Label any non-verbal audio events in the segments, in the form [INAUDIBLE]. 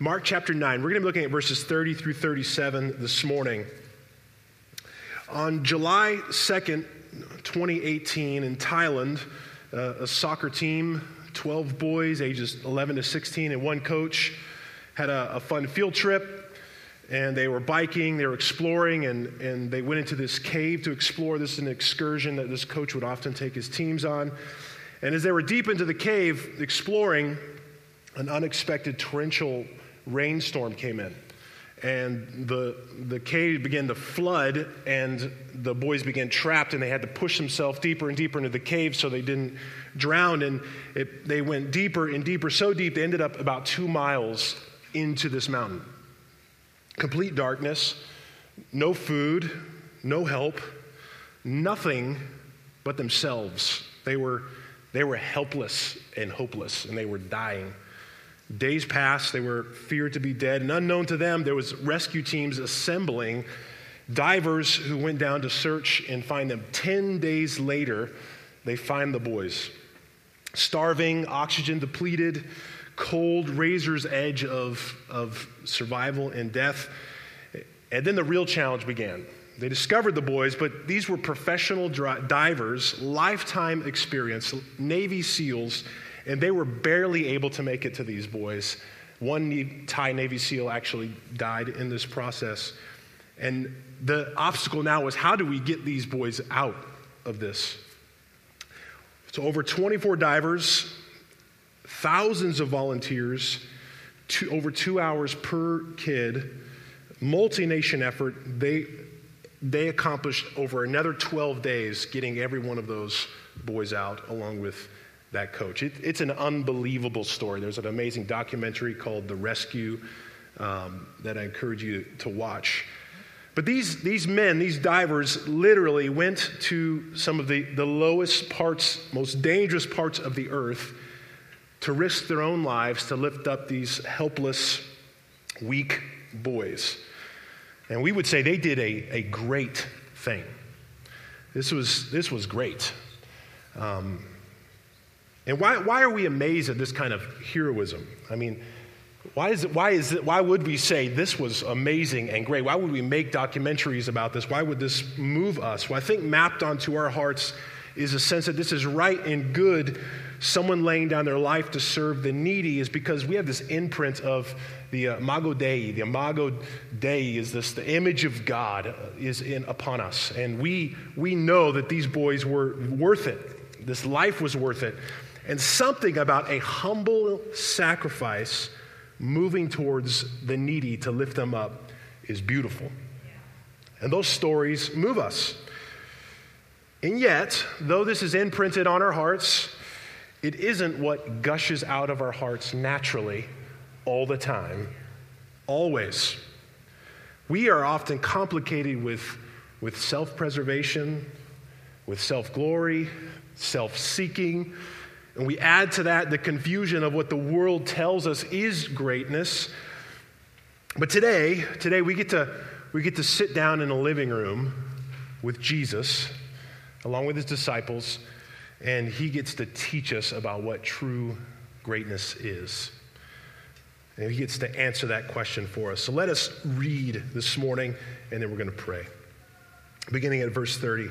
Mark chapter 9. We're going to be looking at verses 30 through 37 this morning. On July 2nd, 2018, in Thailand, uh, a soccer team, 12 boys, ages 11 to 16, and one coach, had a, a fun field trip. And they were biking, they were exploring, and, and they went into this cave to explore. This is an excursion that this coach would often take his teams on. And as they were deep into the cave exploring, an unexpected torrential rainstorm came in. And the, the cave began to flood, and the boys began trapped, and they had to push themselves deeper and deeper into the cave so they didn't drown. And it, they went deeper and deeper, so deep they ended up about two miles into this mountain. Complete darkness, no food, no help, nothing but themselves. They were, they were helpless and hopeless, and they were dying. Days passed, they were feared to be dead, and unknown to them, there was rescue teams assembling divers who went down to search and find them. 10 days later, they find the boys. Starving, oxygen depleted, cold, razor's edge of, of survival and death. And then the real challenge began. They discovered the boys, but these were professional divers, lifetime experience, Navy SEALs and they were barely able to make it to these boys. One Thai Navy SEAL actually died in this process. And the obstacle now was how do we get these boys out of this? So, over 24 divers, thousands of volunteers, two, over two hours per kid, multi nation effort. They, they accomplished over another 12 days getting every one of those boys out, along with that coach. It, it's an unbelievable story. There's an amazing documentary called The Rescue um, that I encourage you to watch. But these, these men, these divers, literally went to some of the, the lowest parts, most dangerous parts of the earth to risk their own lives to lift up these helpless, weak boys. And we would say they did a, a great thing. This was, this was great. Um, and why, why are we amazed at this kind of heroism? I mean, why, is it, why, is it, why would we say this was amazing and great? Why would we make documentaries about this? Why would this move us? Well, I think mapped onto our hearts is a sense that this is right and good. Someone laying down their life to serve the needy is because we have this imprint of the uh, Imago Dei. The Imago Dei is this, the image of God is in, upon us. And we, we know that these boys were worth it. This life was worth it and something about a humble sacrifice moving towards the needy to lift them up is beautiful. And those stories move us. And yet, though this is imprinted on our hearts, it isn't what gushes out of our hearts naturally all the time, always. We are often complicated with, with self preservation, with self glory, self seeking and we add to that the confusion of what the world tells us is greatness. But today, today we get to we get to sit down in a living room with Jesus along with his disciples and he gets to teach us about what true greatness is. And he gets to answer that question for us. So let us read this morning and then we're going to pray. Beginning at verse 30.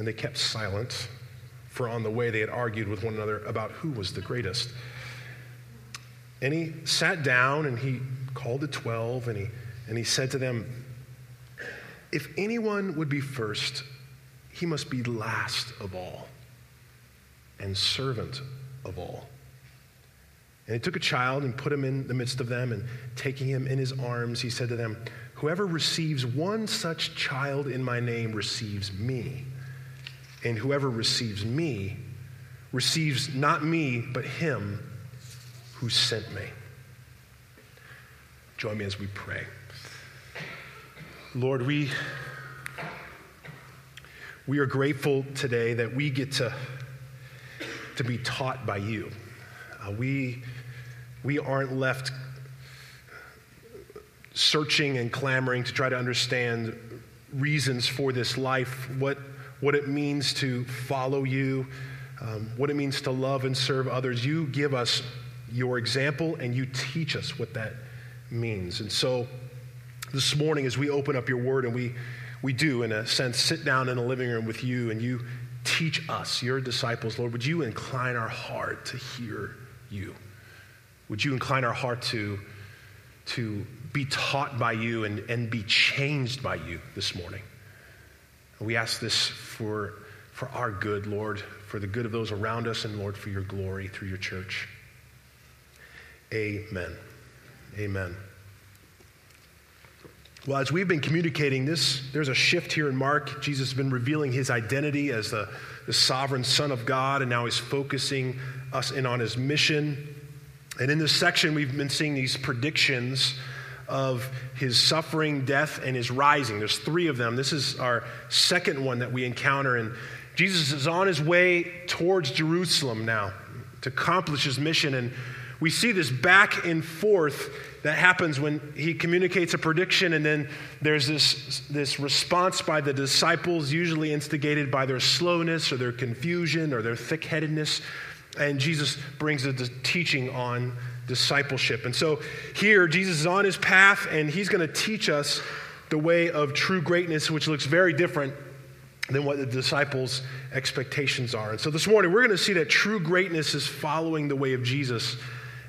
And they kept silent, for on the way they had argued with one another about who was the greatest. And he sat down and he called the twelve and he, and he said to them, If anyone would be first, he must be last of all and servant of all. And he took a child and put him in the midst of them, and taking him in his arms, he said to them, Whoever receives one such child in my name receives me and whoever receives me receives not me, but him who sent me. Join me as we pray. Lord, we, we are grateful today that we get to, to be taught by you. Uh, we, we aren't left searching and clamoring to try to understand reasons for this life, what, what it means to follow you, um, what it means to love and serve others. You give us your example and you teach us what that means. And so this morning, as we open up your word and we, we do, in a sense, sit down in a living room with you and you teach us, your disciples, Lord, would you incline our heart to hear you? Would you incline our heart to, to be taught by you and, and be changed by you this morning? We ask this for, for our good, Lord, for the good of those around us, and Lord, for your glory through your church. Amen. Amen. Well, as we've been communicating this, there's a shift here in Mark. Jesus has been revealing his identity as the, the sovereign Son of God, and now he's focusing us in on his mission. And in this section, we've been seeing these predictions of his suffering, death, and his rising. There's three of them. This is our second one that we encounter. And Jesus is on his way towards Jerusalem now to accomplish his mission. And we see this back and forth that happens when he communicates a prediction and then there's this, this response by the disciples, usually instigated by their slowness or their confusion or their thick headedness. And Jesus brings a teaching on discipleship. And so here, Jesus is on his path and he's going to teach us the way of true greatness, which looks very different than what the disciples' expectations are. And so this morning, we're going to see that true greatness is following the way of Jesus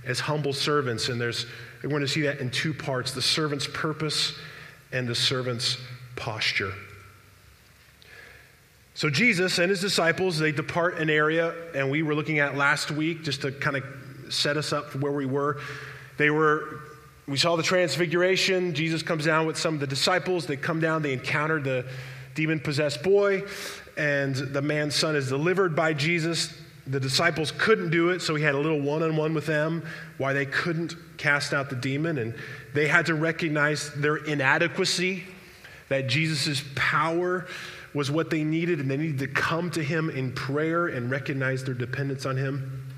as humble servants. And there's we're going to see that in two parts the servant's purpose and the servant's posture. So, Jesus and his disciples, they depart an area, and we were looking at last week just to kind of set us up for where we were. They were, we saw the transfiguration. Jesus comes down with some of the disciples. They come down, they encounter the demon possessed boy, and the man's son is delivered by Jesus. The disciples couldn't do it, so he had a little one on one with them why they couldn't cast out the demon. And they had to recognize their inadequacy, that Jesus' power was what they needed, and they needed to come to him in prayer and recognize their dependence on him.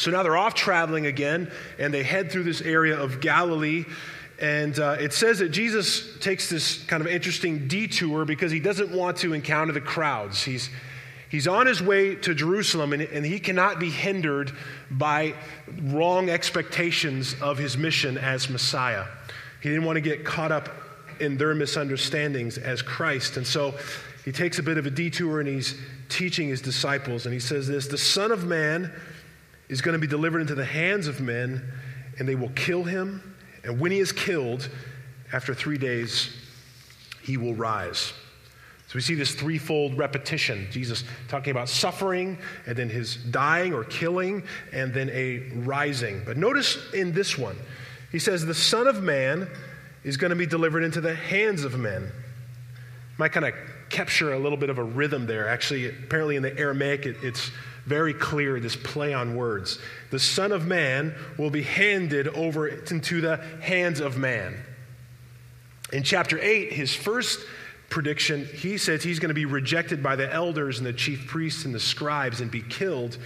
So now they're off traveling again, and they head through this area of Galilee. And uh, it says that Jesus takes this kind of interesting detour because he doesn't want to encounter the crowds. He's He's on his way to Jerusalem, and, and, he cannot be hindered by wrong expectations of his mission as Messiah. He didn't want to get caught up in their misunderstandings as Christ. And so he takes a bit of a detour and he's teaching his disciples. And he says this The Son of Man is going to be delivered into the hands of men, and they will kill him. And when he is killed, after three days, he will rise. So we see this threefold repetition Jesus talking about suffering, and then his dying or killing, and then a rising. But notice in this one, he says, The Son of Man is going to be delivered into the hands of men. Might kind of capture a little bit of a rhythm there. Actually, apparently in the Aramaic, it, it's very clear this play on words. The Son of Man will be handed over into the hands of man. In chapter 8, his first prediction, he says he's going to be rejected by the elders and the chief priests and the scribes and be killed.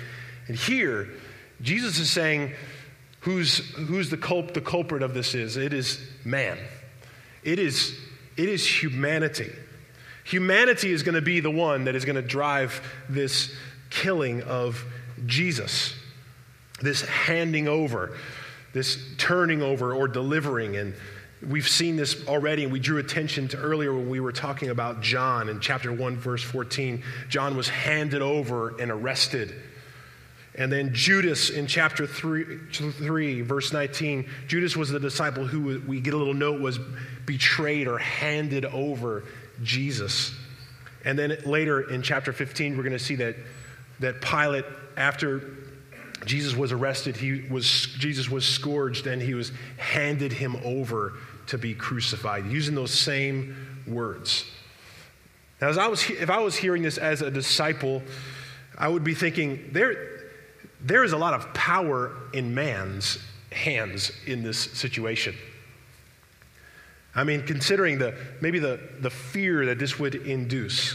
And here, Jesus is saying, who's, who's the, culp, the culprit of this is? It is man. It is, it is humanity. Humanity is going to be the one that is going to drive this killing of Jesus, this handing over, this turning over or delivering and We've seen this already, and we drew attention to earlier when we were talking about John in chapter 1, verse 14. John was handed over and arrested. And then Judas in chapter 3, 3, verse 19, Judas was the disciple who we get a little note was betrayed or handed over Jesus. And then later in chapter 15, we're going to see that, that Pilate, after Jesus was arrested, he was, Jesus was scourged and he was handed him over to be crucified, using those same words. Now, as I was, if I was hearing this as a disciple, I would be thinking there, there is a lot of power in man's hands in this situation. I mean, considering the maybe the, the fear that this would induce,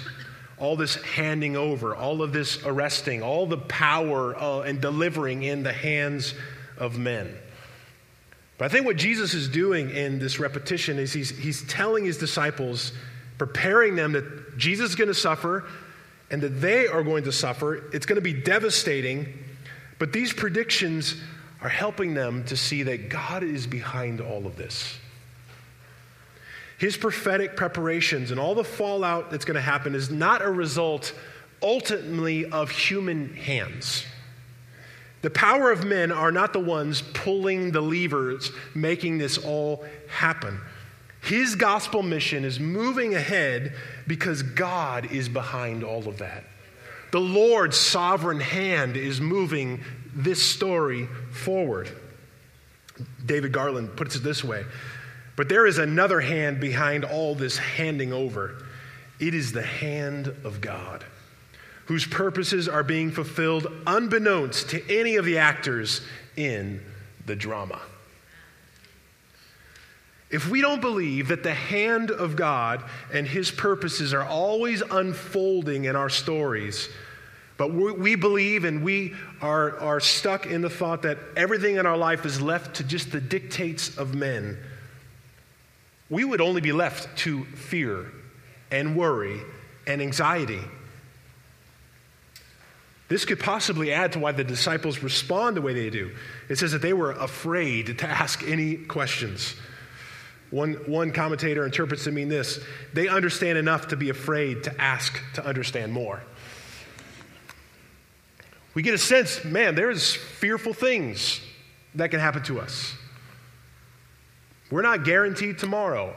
all this handing over, all of this arresting, all the power uh, and delivering in the hands of men. But I think what Jesus is doing in this repetition is he's, he's telling his disciples, preparing them that Jesus is going to suffer and that they are going to suffer. It's going to be devastating, but these predictions are helping them to see that God is behind all of this. His prophetic preparations and all the fallout that's going to happen is not a result ultimately of human hands. The power of men are not the ones pulling the levers, making this all happen. His gospel mission is moving ahead because God is behind all of that. The Lord's sovereign hand is moving this story forward. David Garland puts it this way But there is another hand behind all this handing over. It is the hand of God whose purposes are being fulfilled unbeknownst to any of the actors in the drama. If we don't believe that the hand of God and his purposes are always unfolding in our stories, but we believe and we are, are stuck in the thought that everything in our life is left to just the dictates of men, we would only be left to fear and worry and anxiety this could possibly add to why the disciples respond the way they do. It says that they were afraid to ask any questions. One, one commentator interprets to mean this they understand enough to be afraid to ask to understand more. We get a sense, man, there's fearful things that can happen to us. We're not guaranteed tomorrow.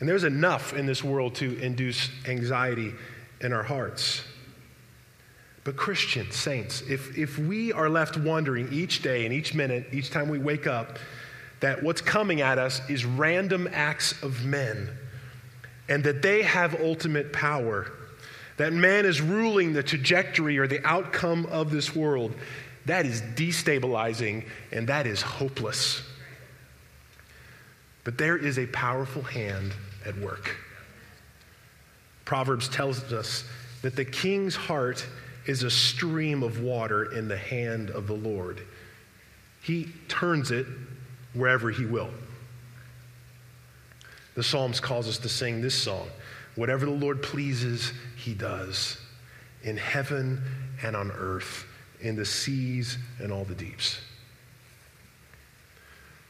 And there's enough in this world to induce anxiety in our hearts. But, Christian saints, if, if we are left wondering each day and each minute, each time we wake up, that what's coming at us is random acts of men, and that they have ultimate power, that man is ruling the trajectory or the outcome of this world, that is destabilizing and that is hopeless. But there is a powerful hand at work. Proverbs tells us that the king's heart is a stream of water in the hand of the Lord. He turns it wherever He will. The Psalms calls us to sing this song Whatever the Lord pleases, He does, in heaven and on earth, in the seas and all the deeps.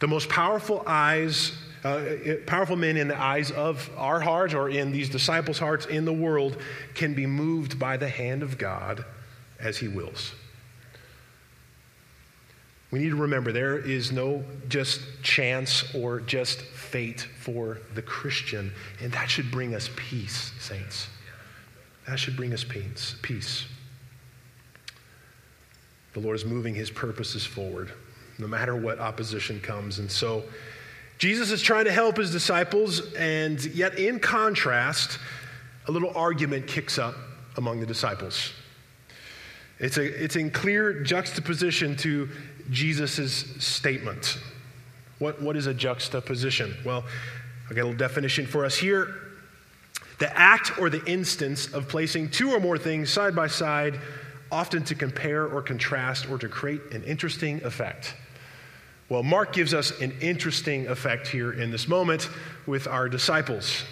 The most powerful eyes uh, powerful men in the eyes of our hearts or in these disciples' hearts in the world can be moved by the hand of God as He wills. We need to remember there is no just chance or just fate for the Christian, and that should bring us peace, saints. That should bring us peace. Peace. The Lord is moving his purposes forward, no matter what opposition comes. And so, Jesus is trying to help his disciples, and yet, in contrast, a little argument kicks up among the disciples. It's, a, it's in clear juxtaposition to Jesus' statement. What, what is a juxtaposition? Well, I'll get a little definition for us here. The act or the instance of placing two or more things side by side, often to compare or contrast or to create an interesting effect. Well, Mark gives us an interesting effect here in this moment with our disciples.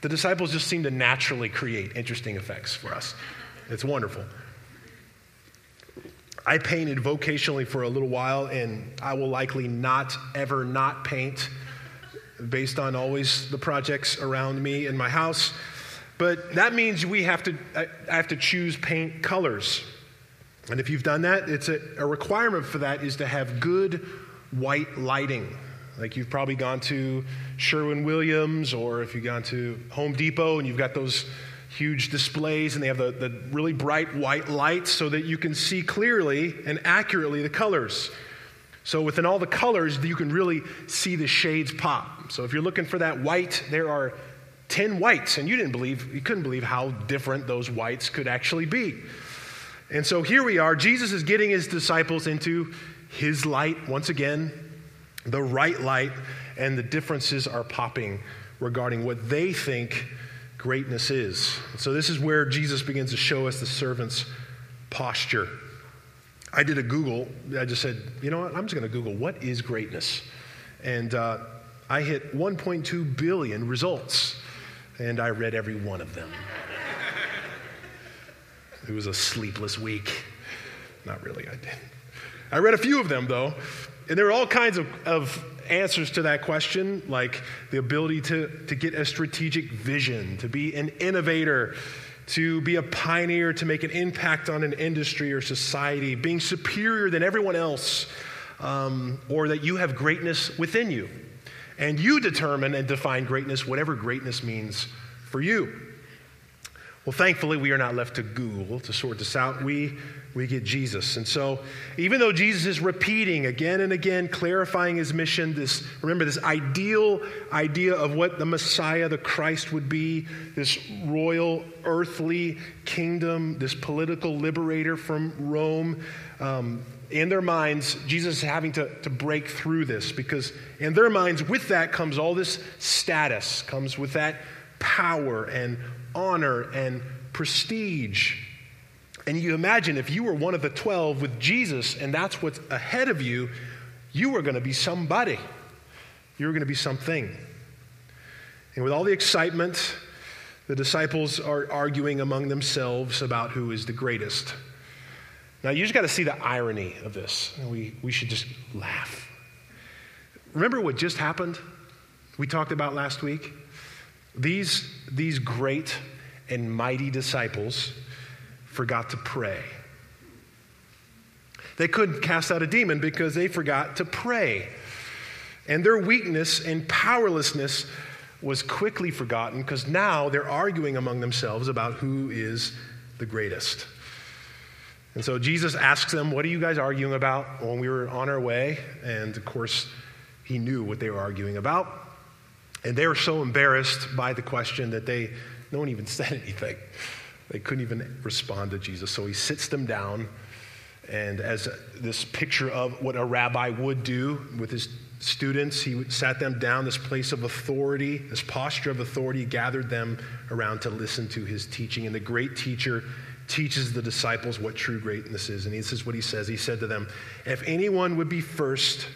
The disciples just seem to naturally create interesting effects for us. It's wonderful. I painted vocationally for a little while, and I will likely not ever not paint based on always the projects around me in my house. But that means we have to, I have to choose paint colors. And if you've done that, it's a, a requirement for that is to have good white lighting. Like you've probably gone to Sherwin Williams, or if you've gone to Home Depot and you've got those huge displays and they have the, the really bright white lights so that you can see clearly and accurately the colors. So, within all the colors, you can really see the shades pop. So, if you're looking for that white, there are 10 whites, and you didn't believe, you couldn't believe how different those whites could actually be. And so here we are. Jesus is getting his disciples into his light once again, the right light. and the differences are popping regarding what they think greatness is. So, this is where Jesus begins to show us the servant's posture. I did a Google. I just said, you know what? I'm just going to Google what is greatness? And uh, I hit 1.2 billion results, and I read every one of them. [LAUGHS] it was a sleepless week. Not really, I didn't. I read a few of them, though, and there are all kinds of, of answers to that question, like the ability to, to get a strategic vision, to be an innovator, to be a pioneer, to make an impact on an industry or society, being superior than everyone else, um, or that you have greatness within you. And you determine and define greatness, whatever greatness means for you. Well, thankfully, we are not left to Google to sort this out. We we get Jesus. And so, even though Jesus is repeating again and again, clarifying his mission, this, remember, this ideal idea of what the Messiah, the Christ, would be this royal, earthly kingdom, this political liberator from Rome. Um, in their minds, Jesus is having to, to break through this because, in their minds, with that comes all this status, comes with that power and honor and prestige. And you imagine if you were one of the 12 with Jesus and that's what's ahead of you, you were going to be somebody. You were going to be something. And with all the excitement, the disciples are arguing among themselves about who is the greatest. Now, you just got to see the irony of this. We, we should just laugh. Remember what just happened? We talked about last week? These, these great and mighty disciples forgot to pray. They couldn't cast out a demon because they forgot to pray. And their weakness and powerlessness was quickly forgotten because now they're arguing among themselves about who is the greatest. And so Jesus asks them, What are you guys arguing about when we were on our way? And of course, he knew what they were arguing about. And they were so embarrassed by the question that they, no one even [LAUGHS] said anything. They couldn't even respond to Jesus. So he sits them down, and as this picture of what a rabbi would do with his students, he sat them down, this place of authority, this posture of authority, gathered them around to listen to his teaching. And the great teacher teaches the disciples what true greatness is. And this is what he says He said to them, If anyone would be first,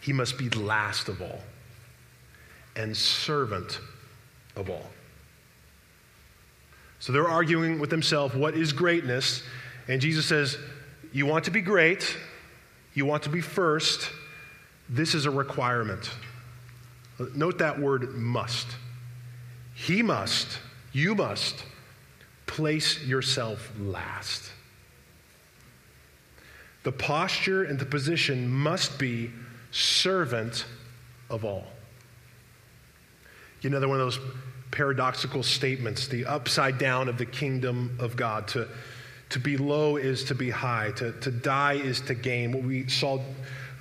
he must be last of all and servant of all. So they're arguing with themselves, what is greatness? And Jesus says, You want to be great, you want to be first, this is a requirement. Note that word must. He must, you must place yourself last. The posture and the position must be servant of all. You another one of those paradoxical statements, the upside down of the kingdom of God. To, to be low is to be high, to, to die is to gain. What we saw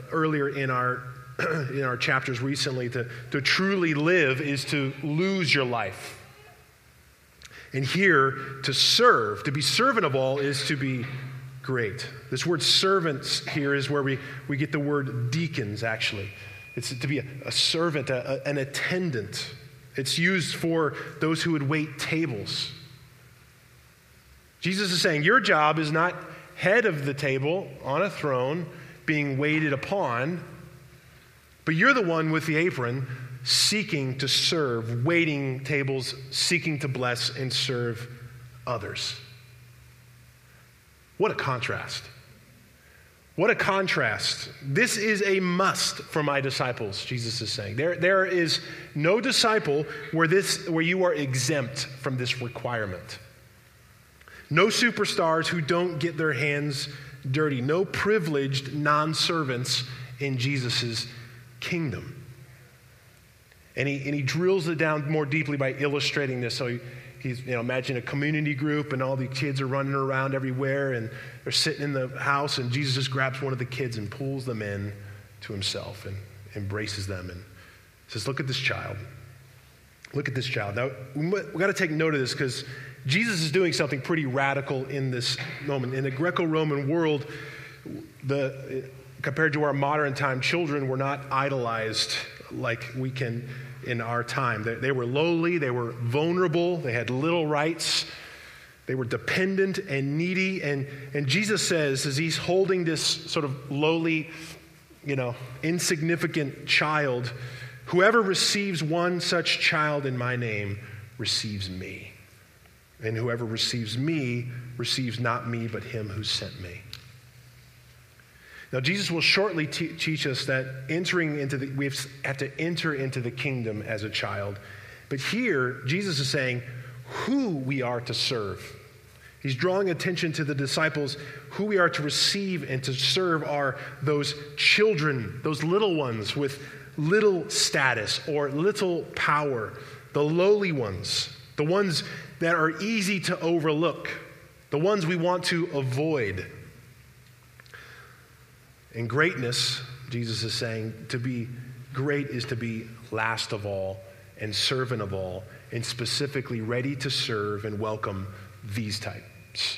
earlier in our, [CLEARS THROAT] in our chapters recently, to, to truly live is to lose your life. And here, to serve, to be servant of all, is to be great. This word servants here is where we, we get the word deacons, actually. It's to be a, a servant, a, a, an attendant. It's used for those who would wait tables. Jesus is saying, Your job is not head of the table on a throne being waited upon, but you're the one with the apron seeking to serve, waiting tables, seeking to bless and serve others. What a contrast. What a contrast. This is a must for my disciples, Jesus is saying. There, there is no disciple where, this, where you are exempt from this requirement. No superstars who don't get their hands dirty. No privileged non servants in Jesus' kingdom. And he, and he drills it down more deeply by illustrating this. So he, he's, you know, imagine a community group and all the kids are running around everywhere and they're sitting in the house and Jesus just grabs one of the kids and pulls them in to himself and embraces them and says, Look at this child. Look at this child. Now, we've got to take note of this because Jesus is doing something pretty radical in this moment. In the Greco Roman world, the, compared to our modern time, children were not idolized like we can in our time. They, they were lowly, they were vulnerable, they had little rights, they were dependent and needy. And, and Jesus says, as he's holding this sort of lowly, you know, insignificant child, whoever receives one such child in my name receives me. And whoever receives me receives not me, but him who sent me. Now, Jesus will shortly te- teach us that entering into the, we have to enter into the kingdom as a child. But here, Jesus is saying who we are to serve. He's drawing attention to the disciples. Who we are to receive and to serve are those children, those little ones with little status or little power, the lowly ones, the ones that are easy to overlook, the ones we want to avoid. In greatness, Jesus is saying, to be great is to be last of all and servant of all, and specifically ready to serve and welcome these types.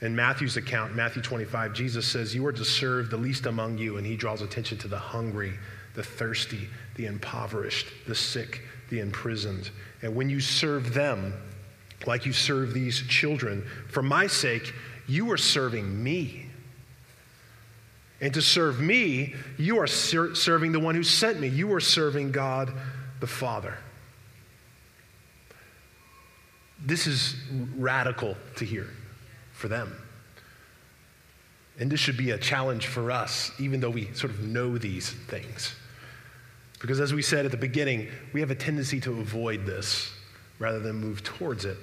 In Matthew's account, Matthew 25, Jesus says, You are to serve the least among you, and he draws attention to the hungry, the thirsty, the impoverished, the sick, the imprisoned. And when you serve them, like you serve these children, for my sake, you are serving me. And to serve me, you are ser- serving the one who sent me. You are serving God the Father. This is radical to hear for them. And this should be a challenge for us, even though we sort of know these things. Because as we said at the beginning, we have a tendency to avoid this rather than move towards it.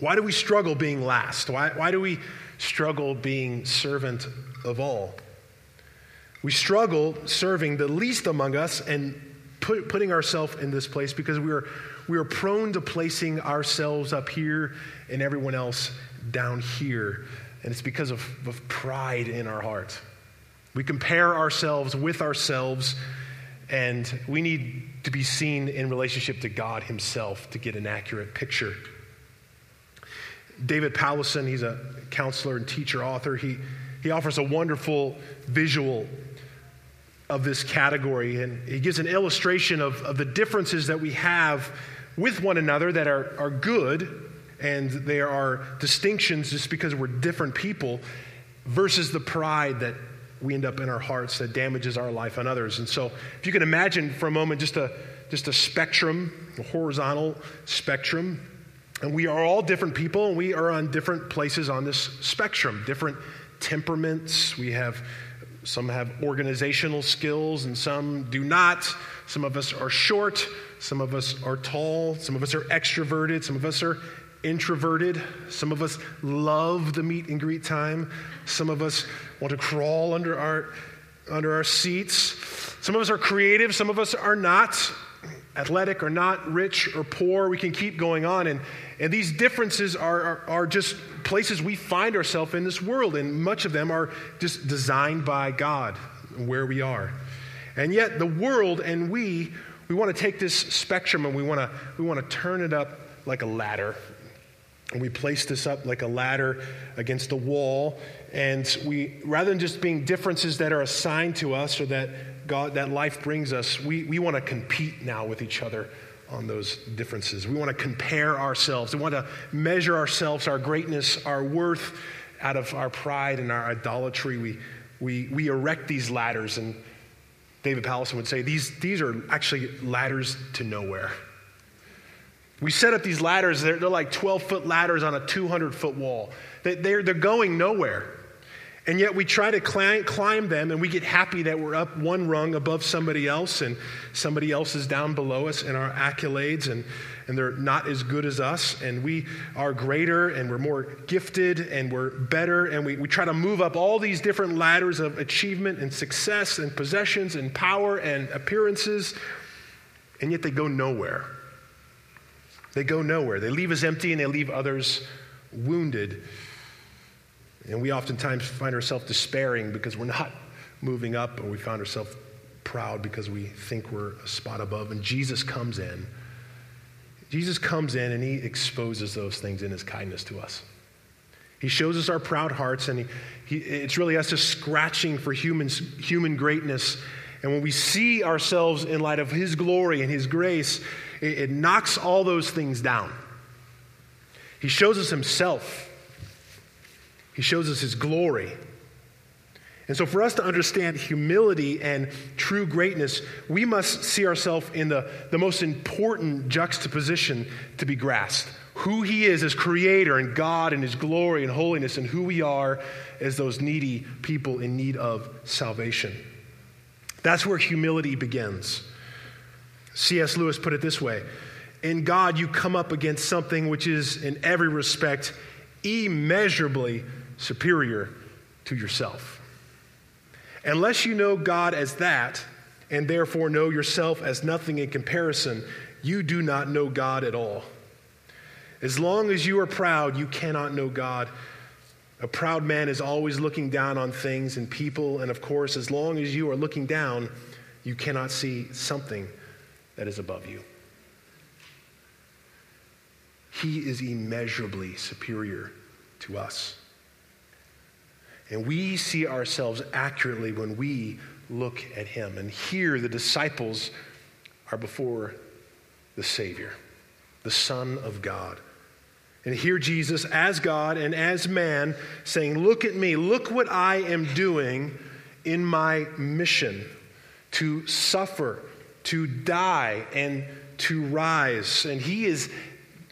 Why do we struggle being last? Why, why do we struggle being servant of all. We struggle serving the least among us and put, putting ourselves in this place because we are, we are prone to placing ourselves up here and everyone else down here. And it's because of, of pride in our heart. We compare ourselves with ourselves, and we need to be seen in relationship to God Himself to get an accurate picture. David Powlison, he's a counselor and teacher author. He, he offers a wonderful visual of this category, and he gives an illustration of, of the differences that we have with one another that are, are good, and there are distinctions just because we're different people, versus the pride that we end up in our hearts that damages our life and others. And so, if you can imagine for a moment just a, just a spectrum, a horizontal spectrum, and we are all different people, and we are on different places on this spectrum, different temperaments. We have some have organizational skills and some do not. Some of us are short, some of us are tall, some of us are extroverted, some of us are introverted. Some of us love the meet and greet time. Some of us want to crawl under our under our seats. Some of us are creative, some of us are not athletic or not, rich or poor. We can keep going on. And, and these differences are, are, are just places we find ourselves in this world, and much of them are just designed by God, where we are. And yet, the world and we, we want to take this spectrum and we want to, we want to turn it up like a ladder. And we place this up like a ladder against a wall. And we, rather than just being differences that are assigned to us or that God, that life brings us, we, we want to compete now with each other on those differences. We want to compare ourselves. We want to measure ourselves, our greatness, our worth out of our pride and our idolatry. We, we, we erect these ladders, and David Powlison would say these, these are actually ladders to nowhere. We set up these ladders, they're, they're like 12 foot ladders on a 200 foot wall. They, they're, they're going nowhere. And yet we try to climb, them and we get happy that we're up one rung above somebody else and somebody else is down below us in our accolades and, and they're not as good as us and we are greater and we're more gifted and we're better and we, we try to move up all these different ladders of achievement and success and possessions and power and appearances and yet they go nowhere. They go nowhere. They leave us empty and they leave others wounded. And we oftentimes find ourselves despairing because we're not moving up, or we find ourselves proud because we think we're a spot above. And Jesus comes in. Jesus comes in and he exposes those things in his kindness to us. He shows us our proud hearts, and he, he, it's really us just scratching for humans, human greatness. And when we see ourselves in light of His glory and His grace, it, it knocks all those things down. He shows us Himself, He shows us His glory. And so, for us to understand humility and true greatness, we must see ourselves in the, the most important juxtaposition to be grasped who He is as Creator and God and His glory and holiness, and who we are as those needy people in need of salvation. That's where humility begins. C.S. Lewis put it this way In God, you come up against something which is, in every respect, immeasurably superior to yourself. Unless you know God as that, and therefore know yourself as nothing in comparison, you do not know God at all. As long as you are proud, you cannot know God. A proud man is always looking down on things and people, and of course, as long as you are looking down, you cannot see something that is above you. He is immeasurably superior to us. And we see ourselves accurately when we look at him. And here, the disciples are before the Savior, the Son of God. And here, Jesus, as God and as man, saying, Look at me, look what I am doing in my mission to suffer, to die, and to rise. And he is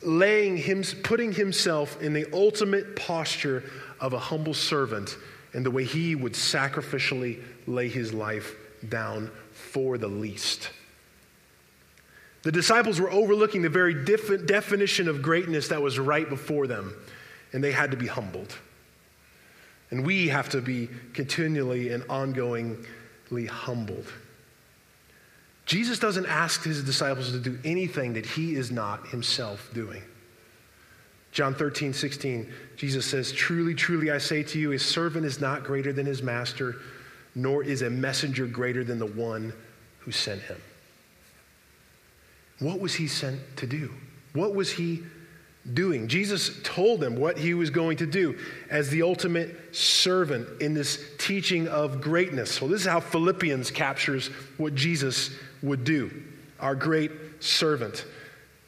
laying him, putting himself in the ultimate posture of a humble servant and the way he would sacrificially lay his life down for the least. The disciples were overlooking the very def- definition of greatness that was right before them, and they had to be humbled. And we have to be continually and ongoingly humbled. Jesus doesn't ask his disciples to do anything that he is not himself doing. John 13, 16, Jesus says, Truly, truly, I say to you, a servant is not greater than his master, nor is a messenger greater than the one who sent him. What was he sent to do? What was he doing? Jesus told them what he was going to do as the ultimate servant in this teaching of greatness. So, this is how Philippians captures what Jesus would do, our great servant.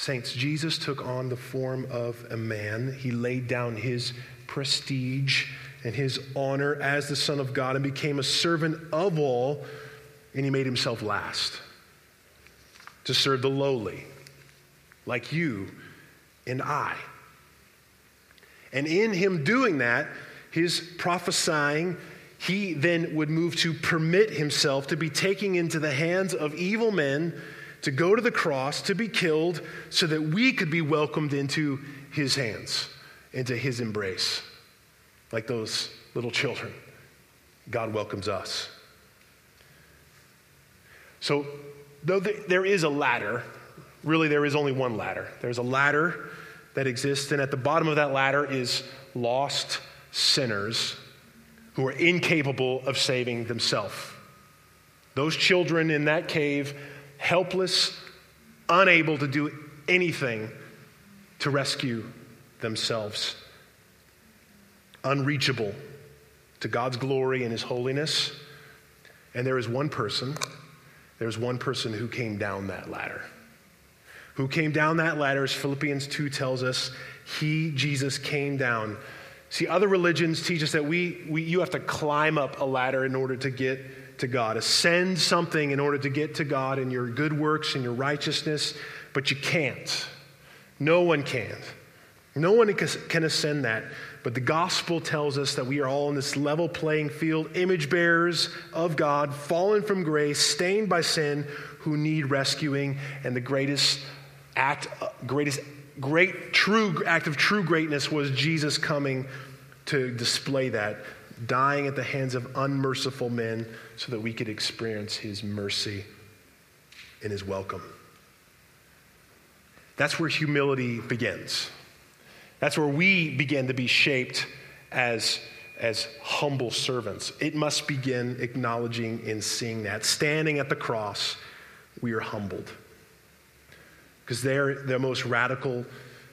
Saints, Jesus took on the form of a man. He laid down his prestige and his honor as the Son of God and became a servant of all, and he made himself last to serve the lowly, like you and I. And in him doing that, his prophesying, he then would move to permit himself to be taken into the hands of evil men to go to the cross, to be killed, so that we could be welcomed into his hands, into his embrace. Like those little children, God welcomes us. So, though there is a ladder, really there is only one ladder. There's a ladder that exists, and at the bottom of that ladder is lost sinners who are incapable of saving themselves. Those children in that cave helpless, unable to do anything to rescue themselves, unreachable to God's glory and His holiness. And there is one person, there's one person who came down that ladder. Who came down that ladder, as Philippians 2 tells us, he, Jesus, came down. See, other religions teach us that we, we, you have to climb up a ladder in order to get to God, ascend something in order to get to God in your good works and your righteousness, but you can't. No one can. No one can ascend that. But the gospel tells us that we are all in this level playing field, image bearers of God, fallen from grace, stained by sin, who need rescuing. And the greatest act, uh, greatest great, true act of true greatness was Jesus coming to display that, dying at the hands of unmerciful men so that we could experience his mercy and his welcome. That's where humility begins. That's where we begin to be shaped as, as humble servants. It must begin acknowledging and seeing that. Standing at the cross, we are humbled. Because there, the most radical,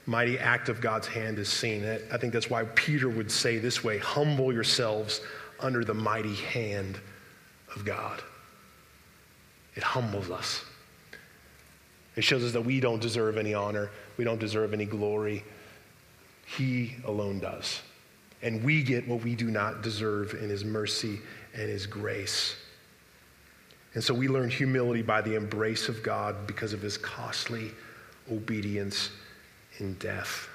mighty act of God's hand is seen. I think that's why Peter would say this way humble yourselves under the mighty hand of God. It humbles us. It shows us that we don't deserve any honor, we don't deserve any glory. He alone does. And we get what we do not deserve in His mercy and His grace. And so we learn humility by the embrace of God because of His costly obedience in death.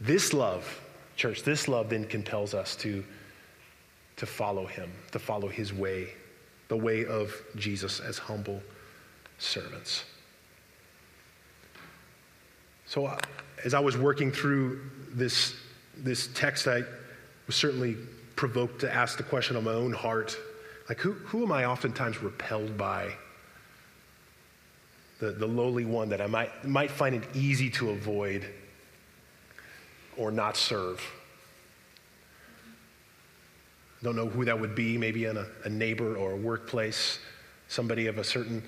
This love, church, this love then compels us to, to follow Him, to follow His way, the way of Jesus as humble servants. So, uh, as I was working through this, this text, I was certainly provoked to ask the question of my own heart like, who, who am I oftentimes repelled by? The, the lowly one that I might, might find it easy to avoid or not serve. Don't know who that would be, maybe in a, a neighbor or a workplace, somebody of a certain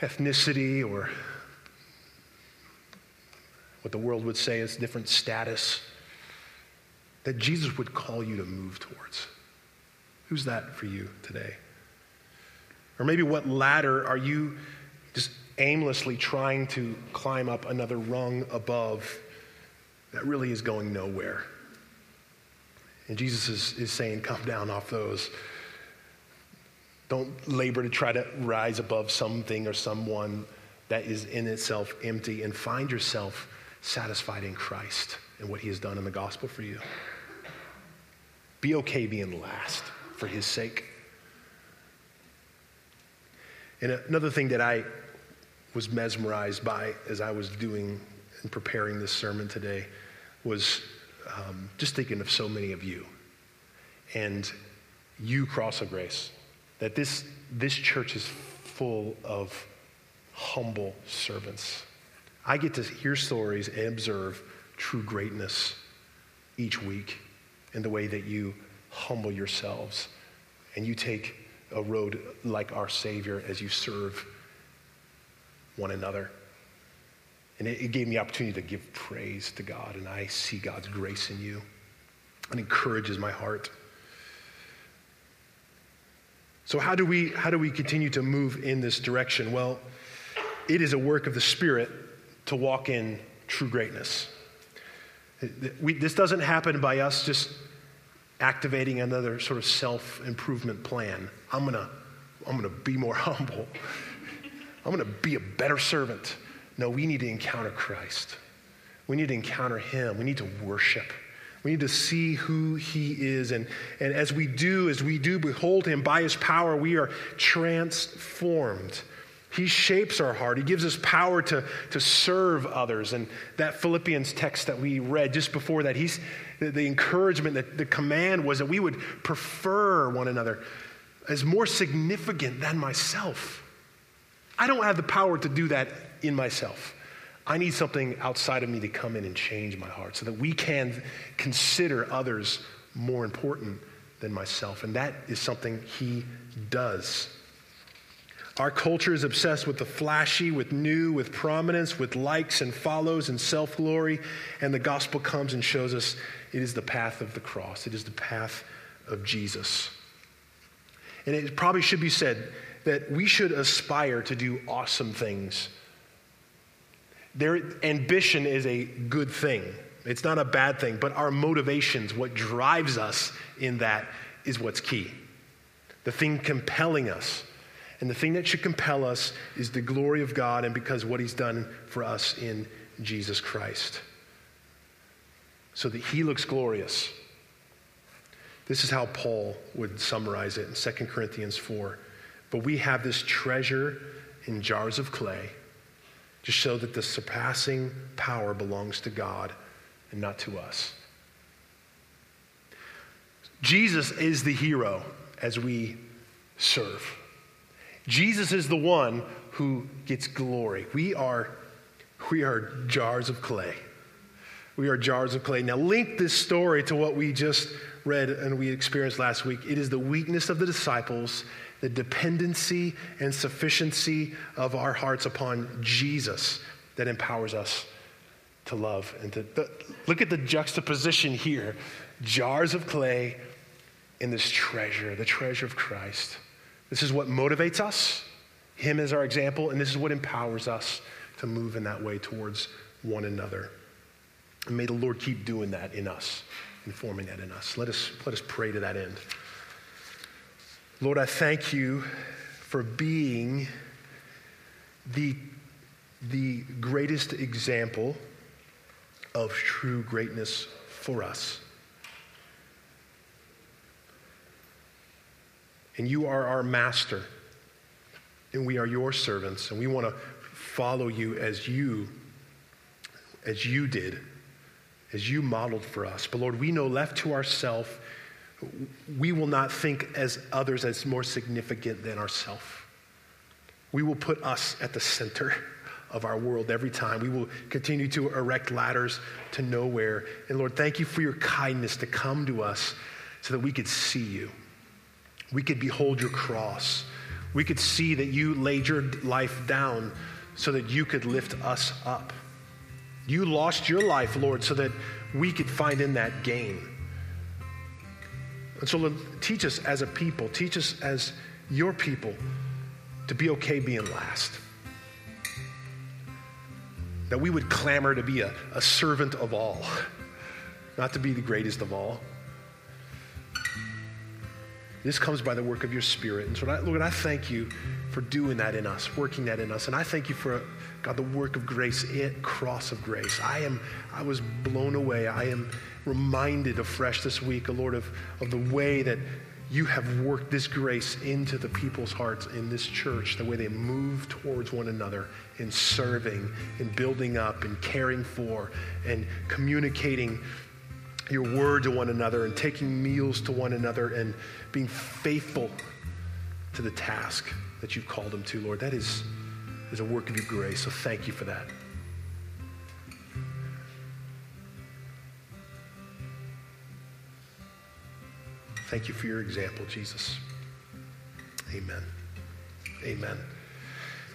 ethnicity or what the world would say is different status that Jesus would call you to move towards. Who's that for you today? Or maybe what ladder are you just aimlessly trying to climb up another rung above that really is going nowhere? And Jesus is, is saying, Come down off those. Don't labor to try to rise above something or someone that is in itself empty and find yourself satisfied in Christ and what he has done in the gospel for you. Be okay being last for his sake. And another thing that I was mesmerized by as I was doing and preparing this sermon today was um, just thinking of so many of you and you, Cross of Grace, that this, this church is full of humble servants. I get to hear stories and observe true greatness each week in the way that you humble yourselves and you take a road like our Savior as you serve one another. And it, it gave me opportunity to give praise to God, and I see God's grace in you. It encourages my heart. So how do we how do we continue to move in this direction? Well, it is a work of the Spirit to walk in true greatness. We, this doesn't happen by us just activating another sort of self improvement plan. I'm to I'm to be more [LAUGHS] humble. I'm to be a better servant. No, we need to encounter Christ. We need to encounter Him. We need to worship. We need to see who He is. And, and as we do, as we do behold Him by His power, we are transformed. He shapes our heart. He gives us power to, to serve others. And that Philippians text that we read just before that, he's, the, the encouragement, the, the command was that we would prefer one another as more significant than myself. I don't have the power to do that in myself. I need something outside of me to come in and change my heart so that we can consider others more important than myself. And that is something he does. Our culture is obsessed with the flashy, with new, with prominence, with likes and follows and self glory. And the gospel comes and shows us it is the path of the cross, it is the path of Jesus. And it probably should be said that we should aspire to do awesome things. There ambition is a good thing. It's not a bad thing, but our motivations, what drives us in that, is what's key. The thing compelling us and the thing that should compel us is the glory of God and because what he's done for us in Jesus Christ. So that he looks glorious. This is how Paul would summarize it in 2 Corinthians 4. But we have this treasure in jars of clay to show that the surpassing power belongs to God and not to us. Jesus is the hero as we serve. Jesus is the one who gets glory. We are, we are jars of clay. We are jars of clay. Now, link this story to what we just read and we experienced last week. It is the weakness of the disciples, the dependency and sufficiency of our hearts upon Jesus that empowers us to love and to the, look at the juxtaposition here jars of clay in this treasure, the treasure of Christ. This is what motivates us, Him as our example, and this is what empowers us to move in that way towards one another. And may the Lord keep doing that in us and forming that in us. Let us, let us pray to that end. Lord, I thank you for being the, the greatest example of true greatness for us. And you are our master, and we are your servants, and we want to follow you as you as you did, as you modeled for us. But Lord, we know left to ourselves, we will not think as others as more significant than ourselves. We will put us at the center of our world every time. We will continue to erect ladders to nowhere. And Lord, thank you for your kindness to come to us so that we could see you. We could behold your cross. We could see that you laid your life down so that you could lift us up. You lost your life, Lord, so that we could find in that gain. And so, teach us as a people, teach us as your people to be okay being last. That we would clamor to be a, a servant of all, not to be the greatest of all. This comes by the work of your Spirit. And so, Lord, I thank you for doing that in us, working that in us. And I thank you for, God, the work of grace, it, cross of grace. I am, I was blown away. I am reminded afresh this week, Lord, of, of the way that you have worked this grace into the people's hearts in this church, the way they move towards one another in serving, in building up, in caring for, and communicating your word to one another, and taking meals to one another, and being faithful to the task that you've called them to, Lord. That is, is a work of your grace. So thank you for that. Thank you for your example, Jesus. Amen. Amen.